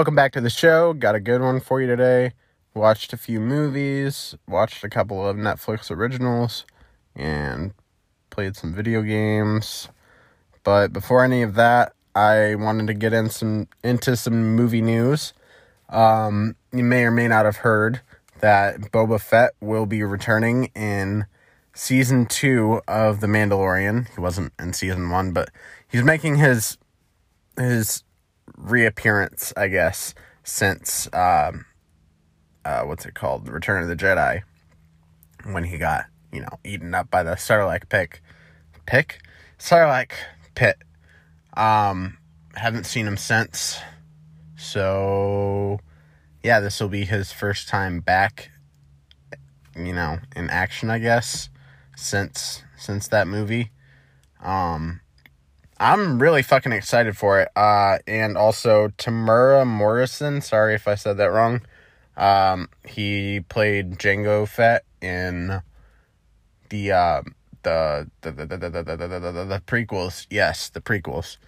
Welcome back to the show. Got a good one for you today. Watched a few movies, watched a couple of Netflix originals, and played some video games. But before any of that, I wanted to get in some into some movie news. Um, you may or may not have heard that Boba Fett will be returning in season two of The Mandalorian. He wasn't in season one, but he's making his his reappearance, I guess, since um, uh, what's it called, The Return of the Jedi, when he got you know eaten up by the Sarlacc pick, pick, Sarlacc pit. Um, haven't seen him since, so yeah, this will be his first time back. You know, in action, I guess, since since that movie. Um, I'm really fucking excited for it. Uh, and also Temuera Morrison. Sorry if I said that wrong. Um, he played Jango Fett in the uh, the, the, the, the, the, the, the, the, the, prequels. Yes, the prequels.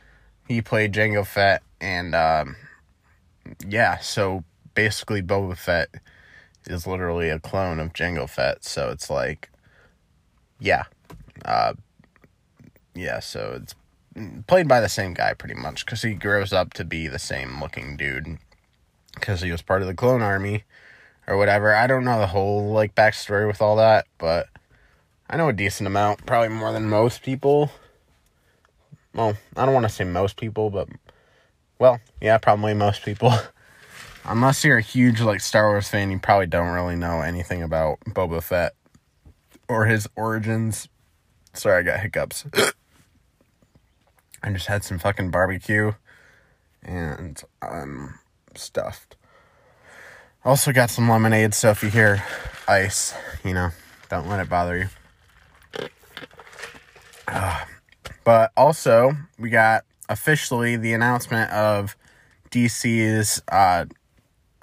He played Jango Fett, and um, yeah, so basically Boba Fett is literally a clone of Jango Fett. So it's like, yeah, uh, yeah. So it's played by the same guy pretty much because he grows up to be the same looking dude because he was part of the clone army or whatever. I don't know the whole like backstory with all that, but I know a decent amount, probably more than most people. Well, I don't want to say most people, but well, yeah, probably most people. Unless you're a huge like Star Wars fan, you probably don't really know anything about Boba Fett or his origins. Sorry, I got hiccups. I just had some fucking barbecue and I'm stuffed. Also got some lemonade, so if you hear ice, you know, don't let it bother you. Uh, but also, we got officially the announcement of DC's uh,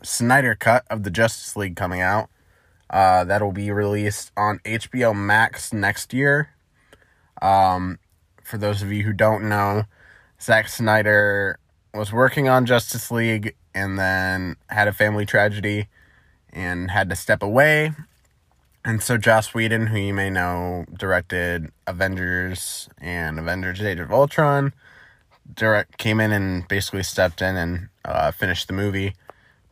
Snyder Cut of the Justice League coming out. Uh, that'll be released on HBO Max next year. Um, for those of you who don't know, Zack Snyder was working on Justice League and then had a family tragedy and had to step away. And so Joss Whedon, who you may know, directed Avengers and Avengers Age of Ultron, direct came in and basically stepped in and uh, finished the movie.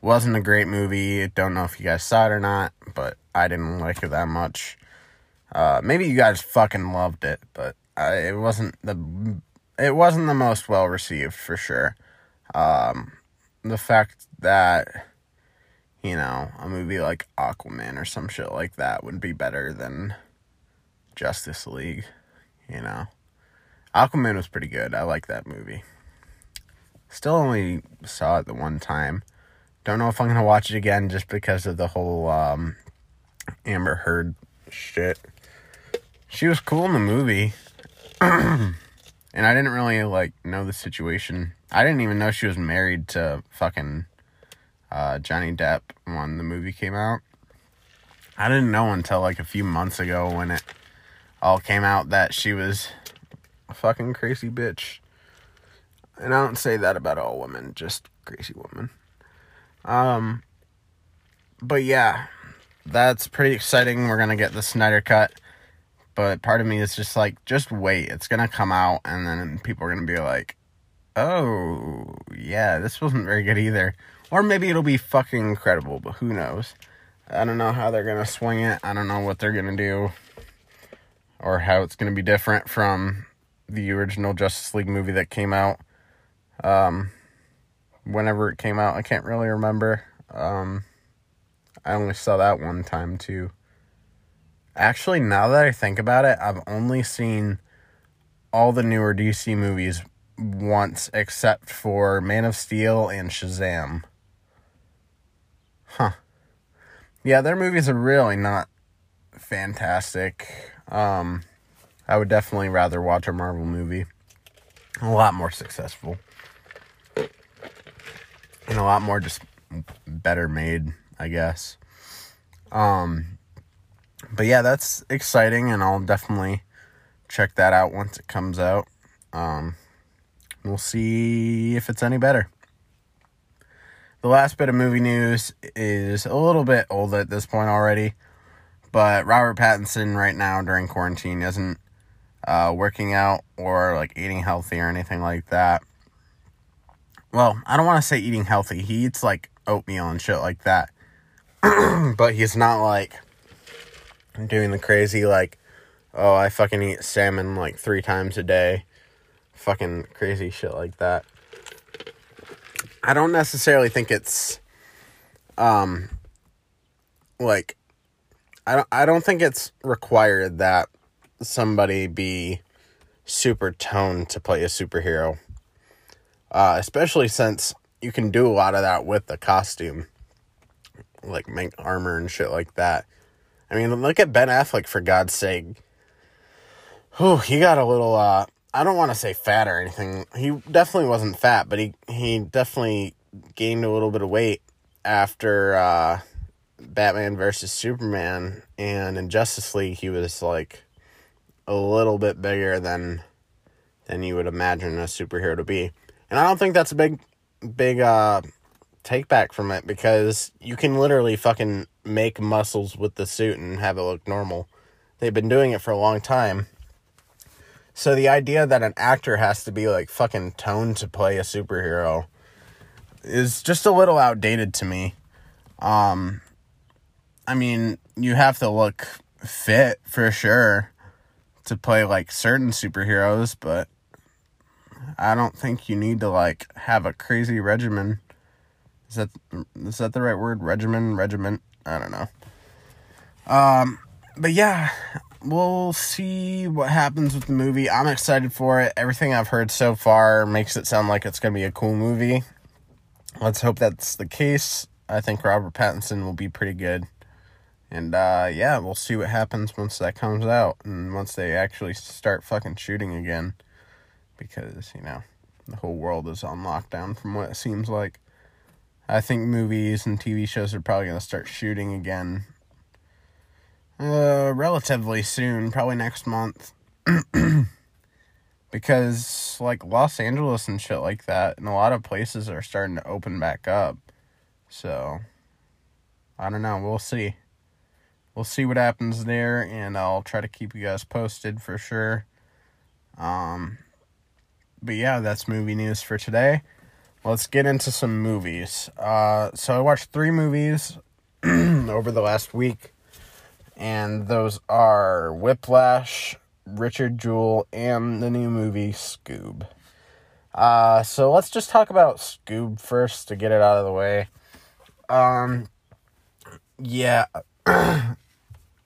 Wasn't a great movie. Don't know if you guys saw it or not, but I didn't like it that much. Uh, maybe you guys fucking loved it, but it wasn't the it wasn't the most well received for sure. Um, the fact that you know a movie like Aquaman or some shit like that would be better than Justice League, you know. Aquaman was pretty good. I like that movie. Still only saw it the one time. Don't know if I'm gonna watch it again just because of the whole um, Amber Heard shit. She was cool in the movie. and I didn't really like know the situation. I didn't even know she was married to fucking uh, Johnny Depp when the movie came out. I didn't know until like a few months ago when it all came out that she was a fucking crazy bitch. And I don't say that about all women, just crazy women. Um, but yeah, that's pretty exciting. We're gonna get the Snyder cut but part of me is just like just wait it's gonna come out and then people are gonna be like oh yeah this wasn't very good either. Or maybe it'll be fucking incredible but who knows? I don't know how they're gonna swing it. I don't know what they're gonna do or how it's gonna be different from the original justice league movie that came out. Um whenever it came out i can't really remember. Um i only saw that one time too Actually, now that I think about it, I've only seen all the newer DC movies once except for Man of Steel and Shazam. Huh. Yeah, their movies are really not fantastic. Um I would definitely rather watch a Marvel movie. A lot more successful. And a lot more just better made, I guess. Um but yeah, that's exciting, and I'll definitely check that out once it comes out. Um, we'll see if it's any better. the last bit of movie news is a little bit old at this point already, but Robert Pattinson right now during quarantine isn't uh, working out or like eating healthy or anything like that. Well, I don't want to say eating healthy. He eats like oatmeal and shit like that, but he's not like doing the crazy like, oh, I fucking eat salmon like three times a day, fucking crazy shit like that. I don't necessarily think it's um like I don't I don't think it's required that somebody be super toned to play a superhero. Uh, especially since you can do a lot of that with the costume. Like make armor and shit like that. I mean, look at Ben Affleck for God's sake. Whew, he got a little uh I don't want to say fat or anything. He definitely wasn't fat, but he he definitely gained a little bit of weight after uh, Batman versus Superman, and in Justice League he was like a little bit bigger than than you would imagine a superhero to be. And I don't think that's a big big uh take back from it because you can literally fucking make muscles with the suit and have it look normal. They've been doing it for a long time. So the idea that an actor has to be like fucking toned to play a superhero is just a little outdated to me. Um I mean, you have to look fit for sure to play like certain superheroes, but I don't think you need to like have a crazy regimen. Is that is that the right word? Regimen, regiment? I don't know. Um but yeah, we'll see what happens with the movie. I'm excited for it. Everything I've heard so far makes it sound like it's to be a cool movie. Let's hope that's the case. I think Robert Pattinson will be pretty good. And uh, yeah, we'll see what happens once that comes out and once they actually start fucking shooting again. Because, you know, the whole world is on lockdown from what it seems like. I think movies and TV shows are probably going to start shooting again uh, relatively soon, probably next month. because like Los Angeles and shit like that, and a lot of places are starting to open back up. So I don't know. We'll see. We'll see what happens there, and I'll try to keep you guys posted for sure. Um, but yeah, that's movie news for today. Let's get into some movies. Uh, so I watched three movies over the last week and those are Whiplash, Richard Jewell, and the new movie Scoob. Uh, so let's just talk about Scoob first to get it out of the way. Um, yeah,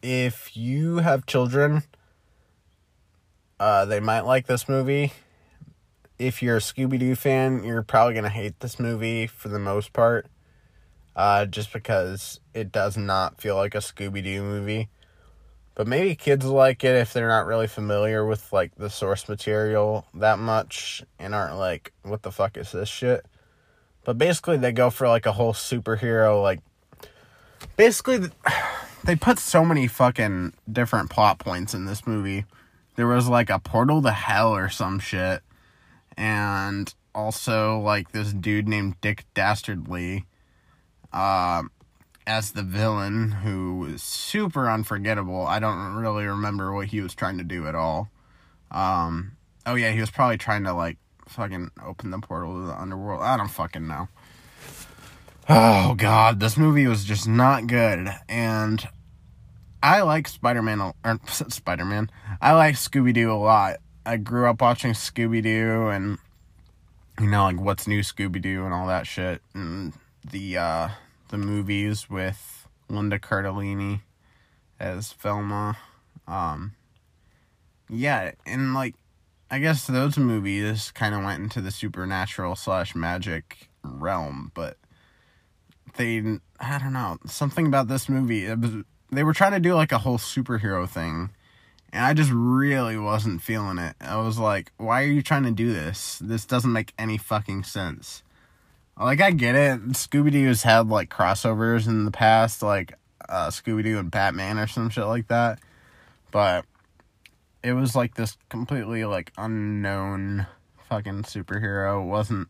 if you have children, uh, they might like this movie. If you're a Scooby Doo fan, you're probably gonna hate this movie for the most part uh, just because it does not feel like a Scooby Doo movie. But maybe kids like it if they're not really familiar with like the source material that much and aren't like, what the fuck is this shit? But basically, they go for like a whole superhero, like, basically, they put so many fucking different plot points in this movie. There was like a portal to hell or some shit, and also like this dude named Dick Dastardly uh, as the villain who was super unforgettable. I don't really remember what he was trying to do at all. Um, oh yeah, he was probably trying to like fucking open the portal to the underworld. I don't fucking know. Oh god, this movie was just not good and I like Spider-Man or Spider-Man. I like Scooby-Doo a lot. I grew up watching Scooby-Doo and you know like what's new Scooby-Doo and all that shit and the uh the movies with Linda Cardellini as Velma. Um, yeah, and like, I guess those movies kind of went into the supernatural slash magic realm, but they, I don't know, something about this movie, was, they were trying to do like a whole superhero thing. And I just really wasn't feeling it. I was like, why are you trying to do this? This doesn't make any fucking sense. Like I get it. Scooby Doo's had like crossovers in the past, like uh, Scooby Doo and Batman or some shit like that. But it was like this completely like unknown fucking superhero. It wasn't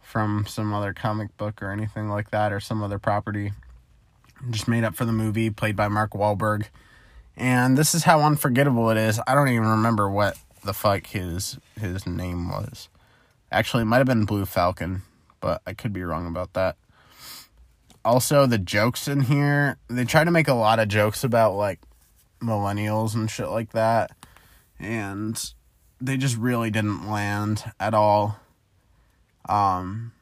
from some other comic book or anything like that, or some other property. Just made up for the movie, played by Mark Wahlberg. And this is how unforgettable it is. I don't even remember what the fuck his his name was. Actually, it might have been Blue Falcon, but I could be wrong about that. Also, the jokes in here, they try to make a lot of jokes about like millennials and shit like that. And they just really didn't land at all. Um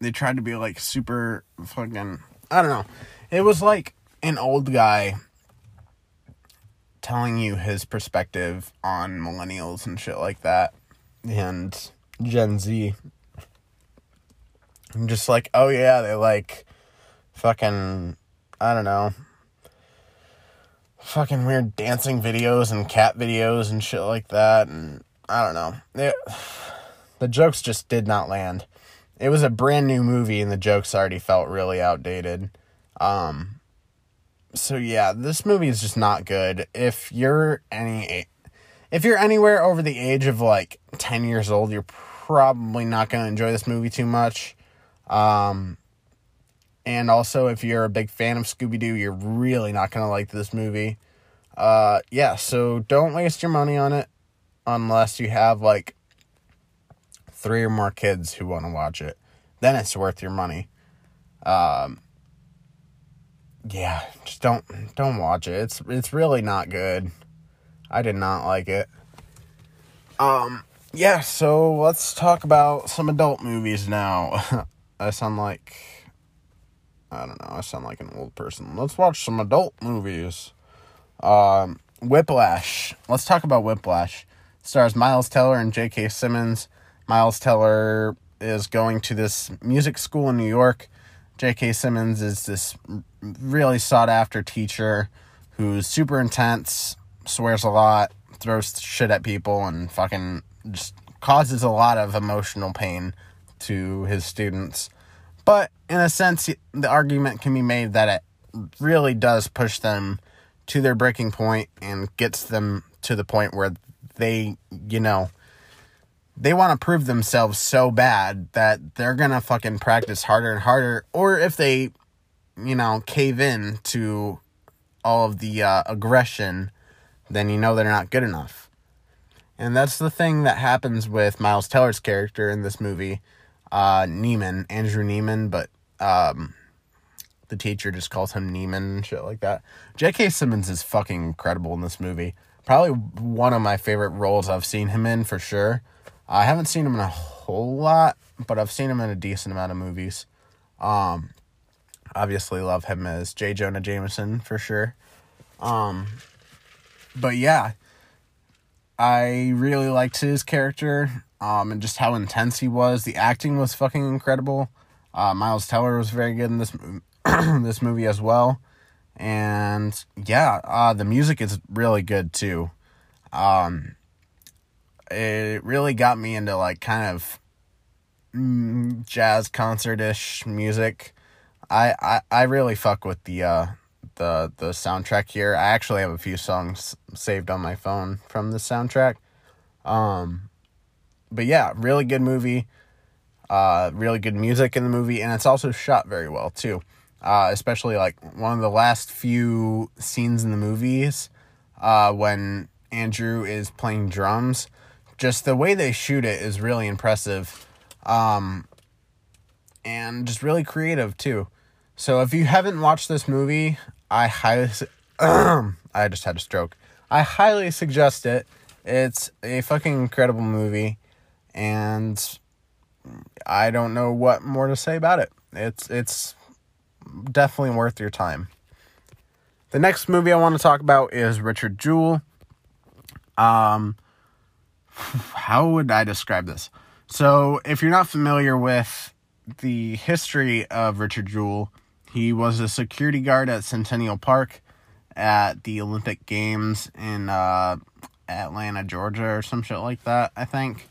they tried to be like super fucking I don't know. It was like an old guy telling you his perspective on millennials and shit like that and Gen Z. I'm just like, oh yeah, they like fucking I don't know. Fucking weird dancing videos and cat videos and shit like that and I don't know. It, the jokes just did not land. It was a brand new movie and the jokes already felt really outdated. Um so yeah, this movie is just not good. If you're any if you're anywhere over the age of like 10 years old, you're probably not going to enjoy this movie too much. Um and also if you're a big fan of Scooby Doo, you're really not going to like this movie. Uh yeah, so don't waste your money on it unless you have like three or more kids who want to watch it. Then it's worth your money. Um yeah, just don't don't watch it. It's it's really not good. I did not like it. Um yeah, so let's talk about some adult movies now. I sound like I don't know, I sound like an old person. Let's watch some adult movies. Um Whiplash. Let's talk about Whiplash. stars Miles Teller and J.K. Simmons. Miles Teller is going to this music school in New York J.K. Simmons is this really sought after teacher who's super intense, swears a lot, throws shit at people, and fucking just causes a lot of emotional pain to his students. But in a sense, the argument can be made that it really does push them to their breaking point and gets them to the point where they, you know, they want to prove themselves so bad that they're going to fucking practice harder and harder. Or if they, you know, cave in to all of the uh, aggression, then you know they're not good enough. And that's the thing that happens with Miles Teller's character in this movie, uh, Neiman, Andrew Neiman, but um, the teacher just calls him Neiman and shit like that. J.K. Simmons is fucking incredible in this movie. Probably one of my favorite roles I've seen him in for sure. I haven't seen him in a whole lot, but I've seen him in a decent amount of movies. Um, obviously love him as J. Jonah Jameson for sure. Um, but yeah, I really liked his character, um, and just how intense he was. The acting was fucking incredible. Uh, Miles Teller was very good in this this movie as well, and yeah, uh, the music is really good too. Um, it really got me into like kind of mm, jazz concert ish music. I, I I really fuck with the uh the the soundtrack here. I actually have a few songs saved on my phone from the soundtrack. Um but yeah, really good movie. Uh really good music in the movie and it's also shot very well too. Uh especially like one of the last few scenes in the movies uh when Andrew is playing drums just the way they shoot it is really impressive um, and just really creative too. So if you haven't watched this movie i highly i just had a stroke. I highly suggest it. It's a fucking incredible movie and i don't know what more to say about it. It's it's definitely worth your time. The next movie i want to talk about is richard jewell. Um how would I describe this? So, if you're not familiar with the history of Richard Jewell, he was a security guard at Centennial Park at the Olympic Games in uh, Atlanta, Georgia, or some shit like that, I think.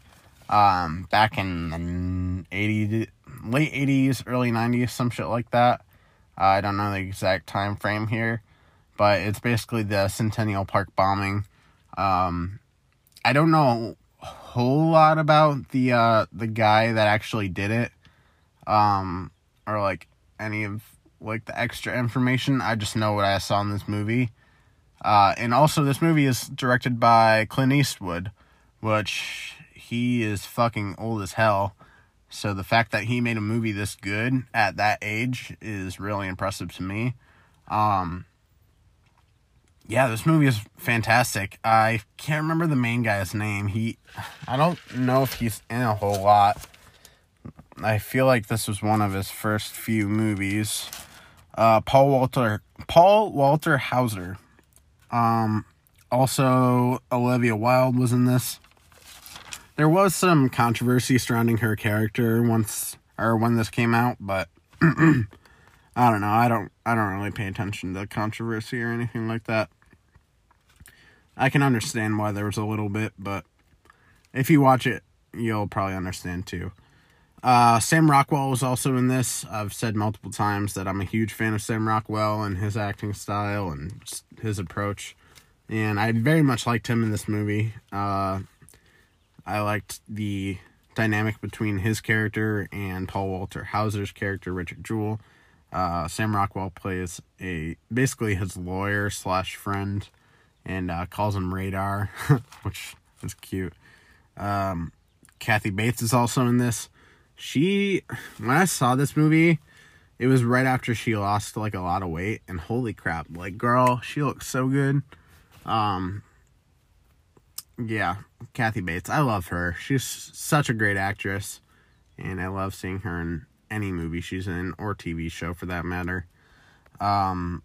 Um, back in the 80, late 80s, early 90s, some shit like that. Uh, I don't know the exact time frame here, but it's basically the Centennial Park bombing. Um, I don't know a whole lot about the uh the guy that actually did it. um, or like any of like the extra information. I just know what I saw in this movie. Uh, and also, this movie is directed by Clint Eastwood, which he is fucking old as hell. So the fact that he made a movie this good at that age is really impressive to me. Um, yeah, this movie is fantastic. I can't remember the main guy's name. He, I don't know if he's in a whole lot. I feel like this was one of his first few movies. Uh, Paul Walter, Paul Walter Hauser. Um, also Olivia Wilde was in this. There was some controversy surrounding her character once or when this came out, but I don't know. I don't I don't really pay attention to controversy or anything like that. I can understand why there was a little bit, but if you watch it, you'll probably understand too. Uh, Sam Rockwell was also in this. I've said multiple times that I'm a huge fan of Sam Rockwell and his acting style and his approach. And I very much liked him in this movie. Uh, I liked the dynamic between his character and Paul Walter Hauser's character, Richard Jewell. Uh, Sam Rockwell plays a basically his lawyer slash friend and uh, calls him Radar, which is cute. Um, Kathy Bates is also in this. She, when I saw this movie, it was right after she lost like a lot of weight, and holy crap, like girl, she looks so good. Um, yeah, Kathy Bates, I love her. She's such a great actress, and I love seeing her in any movie she's in or TV show for that matter. Um,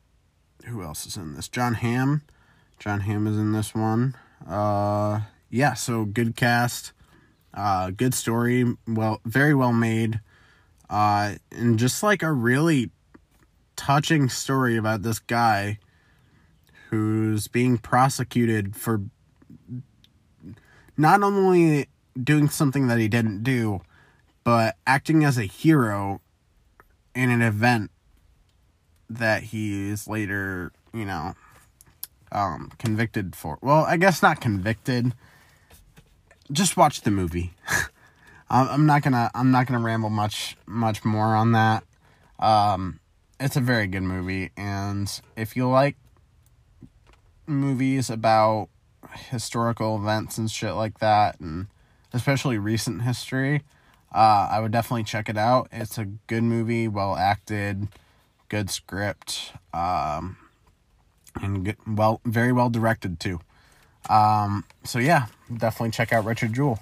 who else is in this? Jon Hamm. Jon Hamm is in this one. Uh, yeah, so good cast, uh, good story, well, very well made, uh, and just like a really touching story about this guy who's being prosecuted for not only doing something that he didn't do, but acting as a hero in an event that he is later, you know, um, convicted for. Well, I guess not convicted. Just watch the movie. I'm not gonna. I'm not gonna ramble much much more on that. Um, it's a very good movie, and if you like movies about historical events and shit like that, and especially recent history, uh, I would definitely check it out. It's a good movie, well acted, good script. Um, and get, well, very well directed too. Um, so yeah, definitely check out Richard Jewell.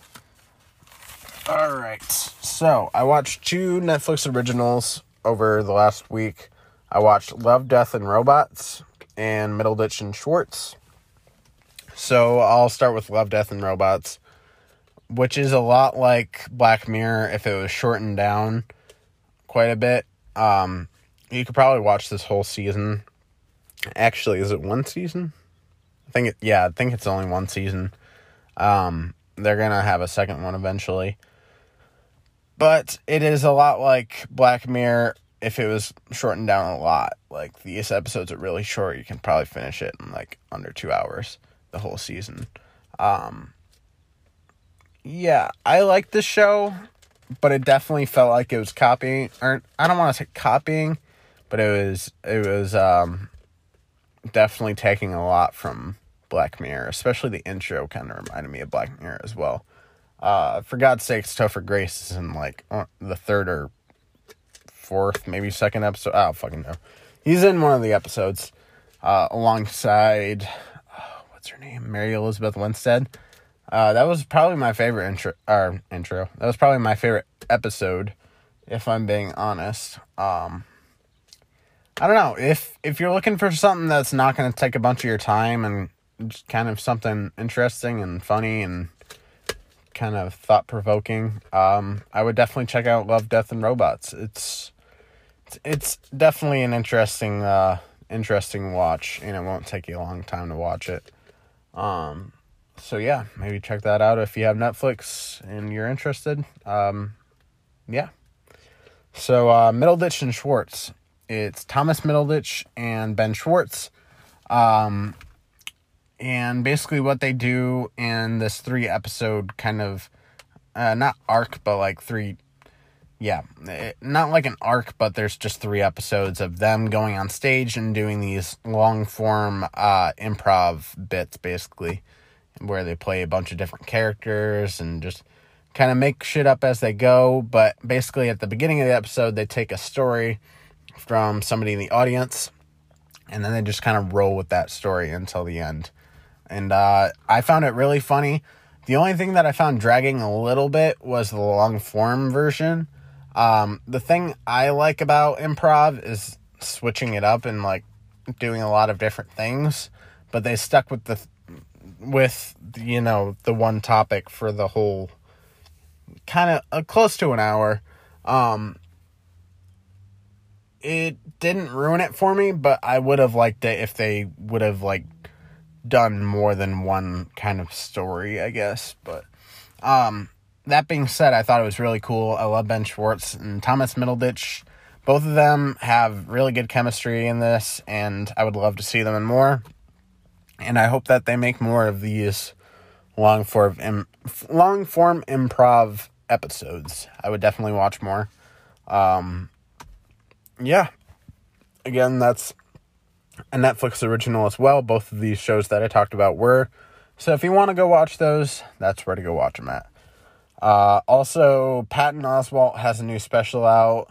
All right, so I watched two Netflix originals over the last week. I watched Love, Death, and Robots and Middleditch and Schwartz. So I'll start with Love, Death, and Robots, which is a lot like Black Mirror if it was shortened down quite a bit. Um, you could probably watch this whole season Actually, is it one season? I think it, yeah, I think it's only one season. Um, they're gonna have a second one eventually. But it is a lot like Black Mirror if it was shortened down a lot. Like these episodes are really short, you can probably finish it in like under two hours, the whole season. Um, yeah, I like the show, but it definitely felt like it was copying or I don't want to say copying, but it was it was um definitely taking a lot from Black Mirror, especially the intro kind of reminded me of Black Mirror as well. Uh, for God's sakes, Topher Grace is in like uh, the third or fourth, maybe second episode. I don't fucking know. He's in one of the episodes uh, alongside oh, what's her name, Mary Elizabeth Winstead. Uh, that was probably my favorite intro. Or intro. That was probably my favorite episode, if I'm being honest. Um, I don't know if if you're looking for something that's not going to take a bunch of your time and just kind of something interesting and funny and kind of thought provoking. Um, I would definitely check out Love, Death, and Robots. It's it's definitely an interesting uh, interesting watch, and it won't take you a long time to watch it. Um, so yeah, maybe check that out if you have Netflix and you're interested. Um, yeah. So uh, Middleditch and Schwartz. It's Thomas Middleditch and Ben Schwartz. Um, and basically, what they do in this three episode kind of uh, not arc, but like three, yeah, it, not like an arc, but there's just three episodes of them going on stage and doing these long form uh, improv bits, basically, where they play a bunch of different characters and just kind of make shit up as they go. But basically, at the beginning of the episode, they take a story from somebody in the audience and then they just kind of roll with that story until the end. And uh, I found it really funny. The only thing that I found dragging a little bit was the long form version. Um, the thing I like about improv is switching it up and like doing a lot of different things, but they stuck with the with you know the one topic for the whole kind of uh, close to an hour. Um, it didn't ruin it for me, but I would have liked it if they would have like done more than one kind of story, I guess. But um that being said, I thought it was really cool. I love Ben Schwartz and Thomas Middleditch. Both of them have really good chemistry in this, and I would love to see them in more. And I hope that they make more of these long form Im- long form improv episodes. I would definitely watch more. Um, yeah. Again, that's a Netflix original as well. Both of these shows that I talked about were. So if you want to go watch those, that's where to go watch them at. Uh, also, Patton Oswalt has a new special out.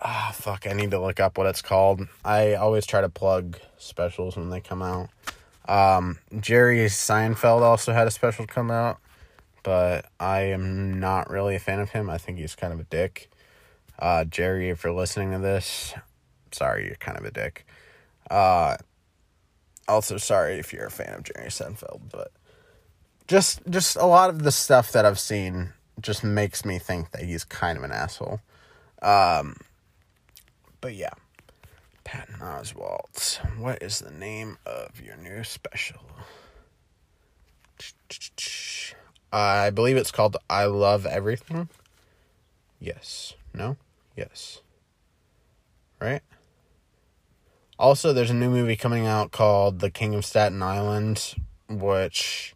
Ah, fuck, I need to look up what it's called. I always try to plug specials when they come out. Um, Jerry Seinfeld also had a special come out, but I am not really a fan of him. I think he's kind of a dick. Uh, Jerry, if you're listening to this, sorry, you're kind of a dick. Uh, also, sorry if you're a fan of Jerry Seinfeld, but just just a lot of the stuff that I've seen just makes me think that he's kind of an asshole. Um, but yeah, Patton Oswalt. What is the name of your new special? I believe it's called I Love Everything. Yes. No? Yes. Right? Also, there's a new movie coming out called The King of Staten Island, which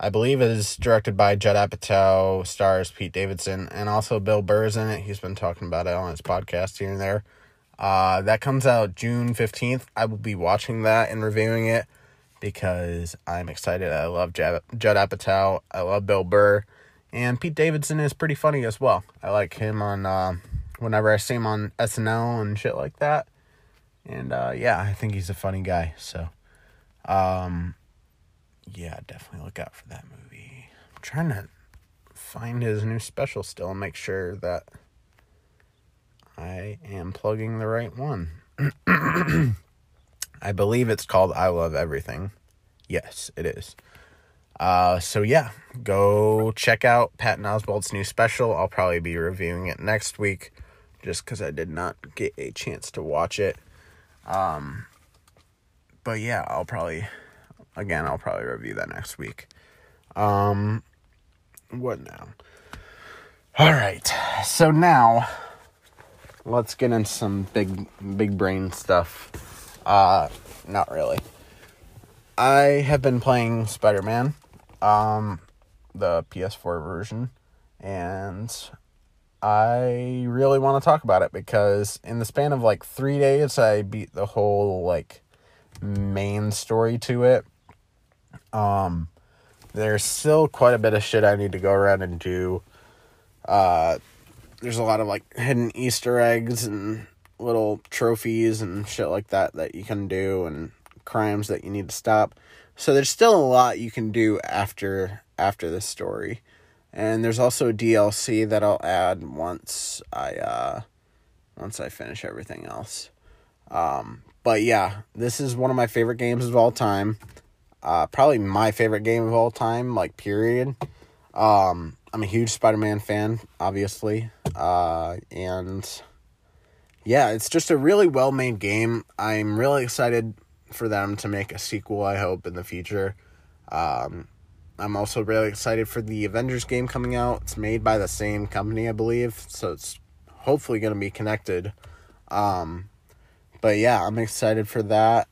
I believe is directed by Judd Apatow, stars Pete Davidson, and also Bill Burr's in it. He's been talking about it on his podcast here and there. Uh, that comes out June 15th. I will be watching that and reviewing it because I'm excited. I love Judd Apatow. I love Bill Burr. And Pete Davidson is pretty funny as well. I like him on uh, whenever I see him on SNL and shit like that. And uh, yeah, I think he's a funny guy. So, um, yeah, definitely look out for that movie. I'm trying to find his new special still and make sure that I am plugging the right one. I believe it's called I Love Everything. Yes, it is. Uh, so yeah, go check out Patton Oswalt's new special. I'll probably be reviewing it next week, just because I did not get a chance to watch it. Um, but yeah, I'll probably, again, I'll probably review that next week. Um, what now? All right, so now let's get into some big, big brain stuff. Uh, not really. I have been playing Spider Man um, the PS4 version, and I really want to talk about it because in the span of like three days, I beat the whole like main story to it. Um, there's still quite a bit of shit I need to go around and do. Uh, there's a lot of like hidden Easter eggs and little trophies and shit like that that you can do and crimes that you need to stop. So there's still a lot you can do after after the story. And there's also DLC that I'll add once I uh once I finish everything else. Um but yeah, this is one of my favorite games of all time. Uh probably my favorite game of all time, like period. Um I'm a huge Spider-Man fan, obviously. Uh and yeah, it's just a really well-made game. I'm really excited for them to make a sequel, I hope, in the future. Um, I'm also really excited for the Avengers game coming out. It's made by the same company, I believe, so it's hopefully going to be connected. Um, but yeah, I'm excited for that.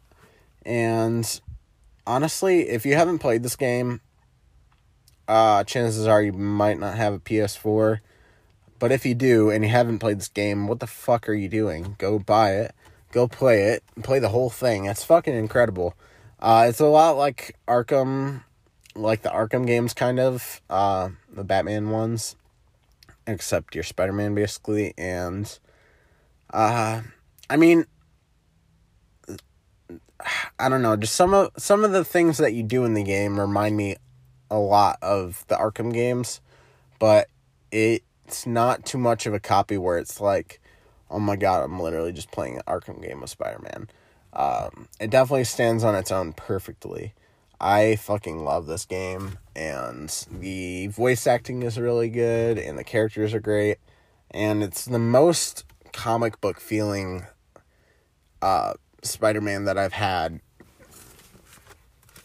And honestly, if you haven't played this game, uh, chances are you might not have a PS4. but if you do and you haven't played this game, what the fuck are you doing? Go buy it, go play it, play the whole thing. It's fucking incredible. Uh, it's a lot like Arkham, like the Arkham games, kind of, uh, the Batman ones, except you're Spider Man basically, and, uh, I mean, I don't know, just some of some of the things that you do in the game remind me a lot of the Arkham games, but it's not too much of a copy where it's like, oh my god, I'm literally just playing an Arkham game with Spider Man. Um, it definitely stands on its own perfectly. I fucking love this game, and the voice acting is really good, and the characters are great, and it's the most comic book feeling uh, Spider Man that I've had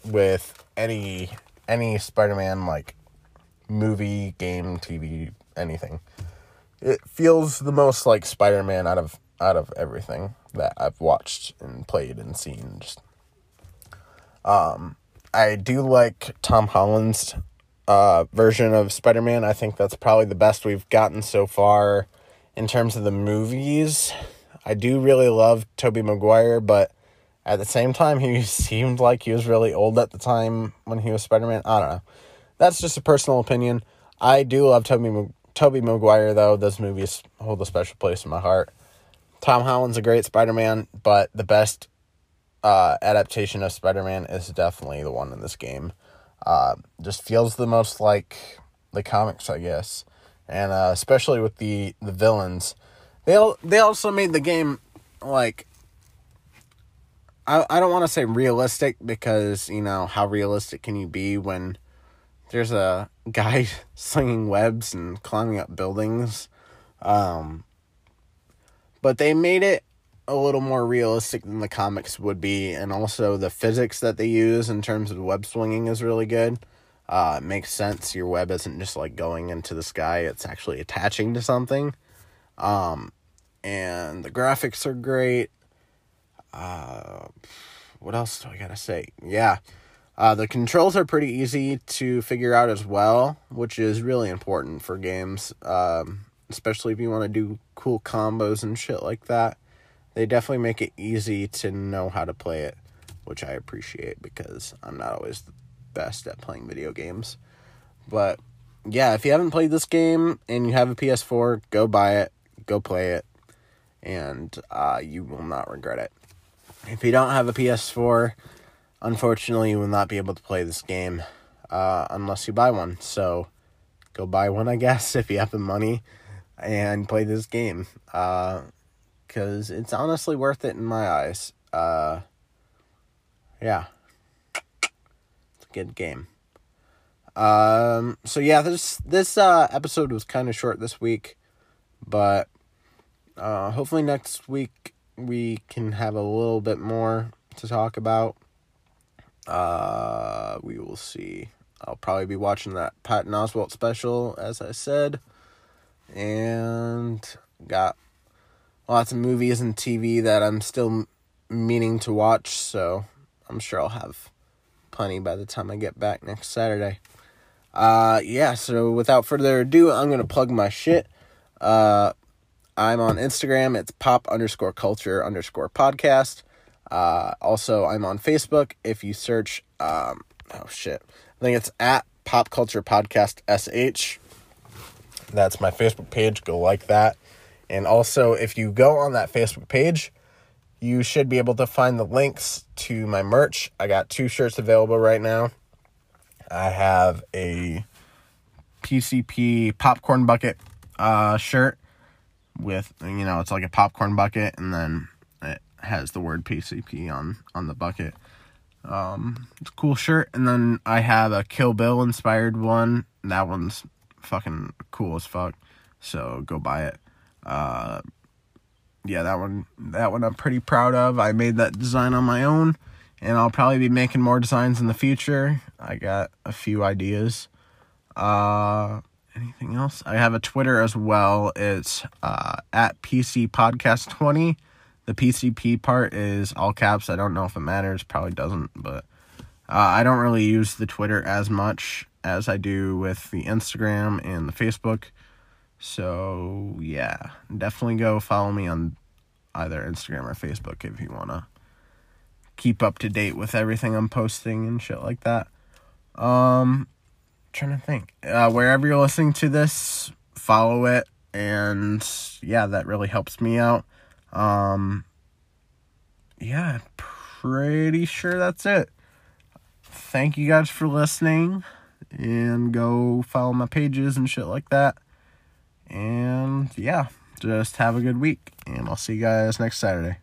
with any any Spider Man like movie, game, TV, anything. It feels the most like Spider Man out of out of everything that I've watched and played and seen. Just, um, I do like Tom Holland's uh, version of Spider Man. I think that's probably the best we've gotten so far in terms of the movies. I do really love Tobey Maguire, but at the same time, he seemed like he was really old at the time when he was Spider Man. I don't know. That's just a personal opinion. I do love Tobey Tobey Maguire though. Those movies hold a special place in my heart. Tom Holland's a great Spider Man, but the best uh, adaptation of Spider Man is definitely the one in this game. Uh, just feels the most like the comics, I guess, and uh, especially with the the villains. They they also made the game like I I don't want to say realistic because you know how realistic can you be when there's a guy slinging webs and climbing up buildings. Um, but they made it a little more realistic than the comics would be, and also the physics that they use in terms of web swinging is really good. Uh, it makes sense. Your web isn't just like going into the sky; it's actually attaching to something. Um, and the graphics are great. Uh, what else do I gotta say? Yeah, uh, the controls are pretty easy to figure out as well, which is really important for games. Um, especially if you want to do cool combos and shit like that. They definitely make it easy to know how to play it, which I appreciate because I'm not always the best at playing video games. But yeah, if you haven't played this game and you have a PS4, go buy it, go play it, and uh, you will not regret it. If you don't have a PS4, unfortunately, you will not be able to play this game uh, unless you buy one. So go buy one, I guess, if you have the money and play this game. Uh, cause it's honestly worth it in my eyes. Uh, yeah, it's a good game. Um, so yeah, this this uh episode was kind of short this week, but uh, hopefully next week we can have a little bit more to talk about. Uh, we will see. I'll probably be watching that Patton Oswalt special, as I said and got lots of movies and TV that I'm still meaning to watch, so I'm sure I'll have plenty by the time I get back next Saturday. Uh, yeah, so without further ado, I'm gonna plug my shit. Uh, I'm on Instagram, it's pop underscore culture underscore podcast. Uh, also, I'm on Facebook. If you search, um, oh shit, I think it's at pop culture podcast sh. That's my Facebook page. Go like that. And also, if you go on that Facebook page, you should be able to find the links to my merch. I got two shirts available right now. I have a PCP popcorn bucket uh, shirt with, you know, it's like a popcorn bucket and then it has the word PCP on on the bucket. Um, it's a cool shirt. And then I have a Kill Bill inspired one. That one's fucking cool as fuck. So go buy it. Uh, yeah, that one that one I'm pretty proud of. I made that design on my own, and I'll probably be making more designs in the future. I got a few ideas. Uh, anything else? I have a Twitter as well. It's uh, at PC Podcast Twenty. The PCP part is all caps. I don't know if it matters. Probably doesn't, but uh, I don't really use the Twitter as much as I do with the Instagram and the Facebook. So, yeah, definitely go follow me on either Instagram or Facebook if you want to keep up to date with everything I'm posting and shit like that. Um, trying to think. Uh, wherever you're listening to this, follow it, and yeah, that really helps me out. Um, yeah, pretty sure that's it. Thank you guys for listening, and go follow my pages and shit like that. And yeah, just have a good week, and I'll see you guys next Saturday.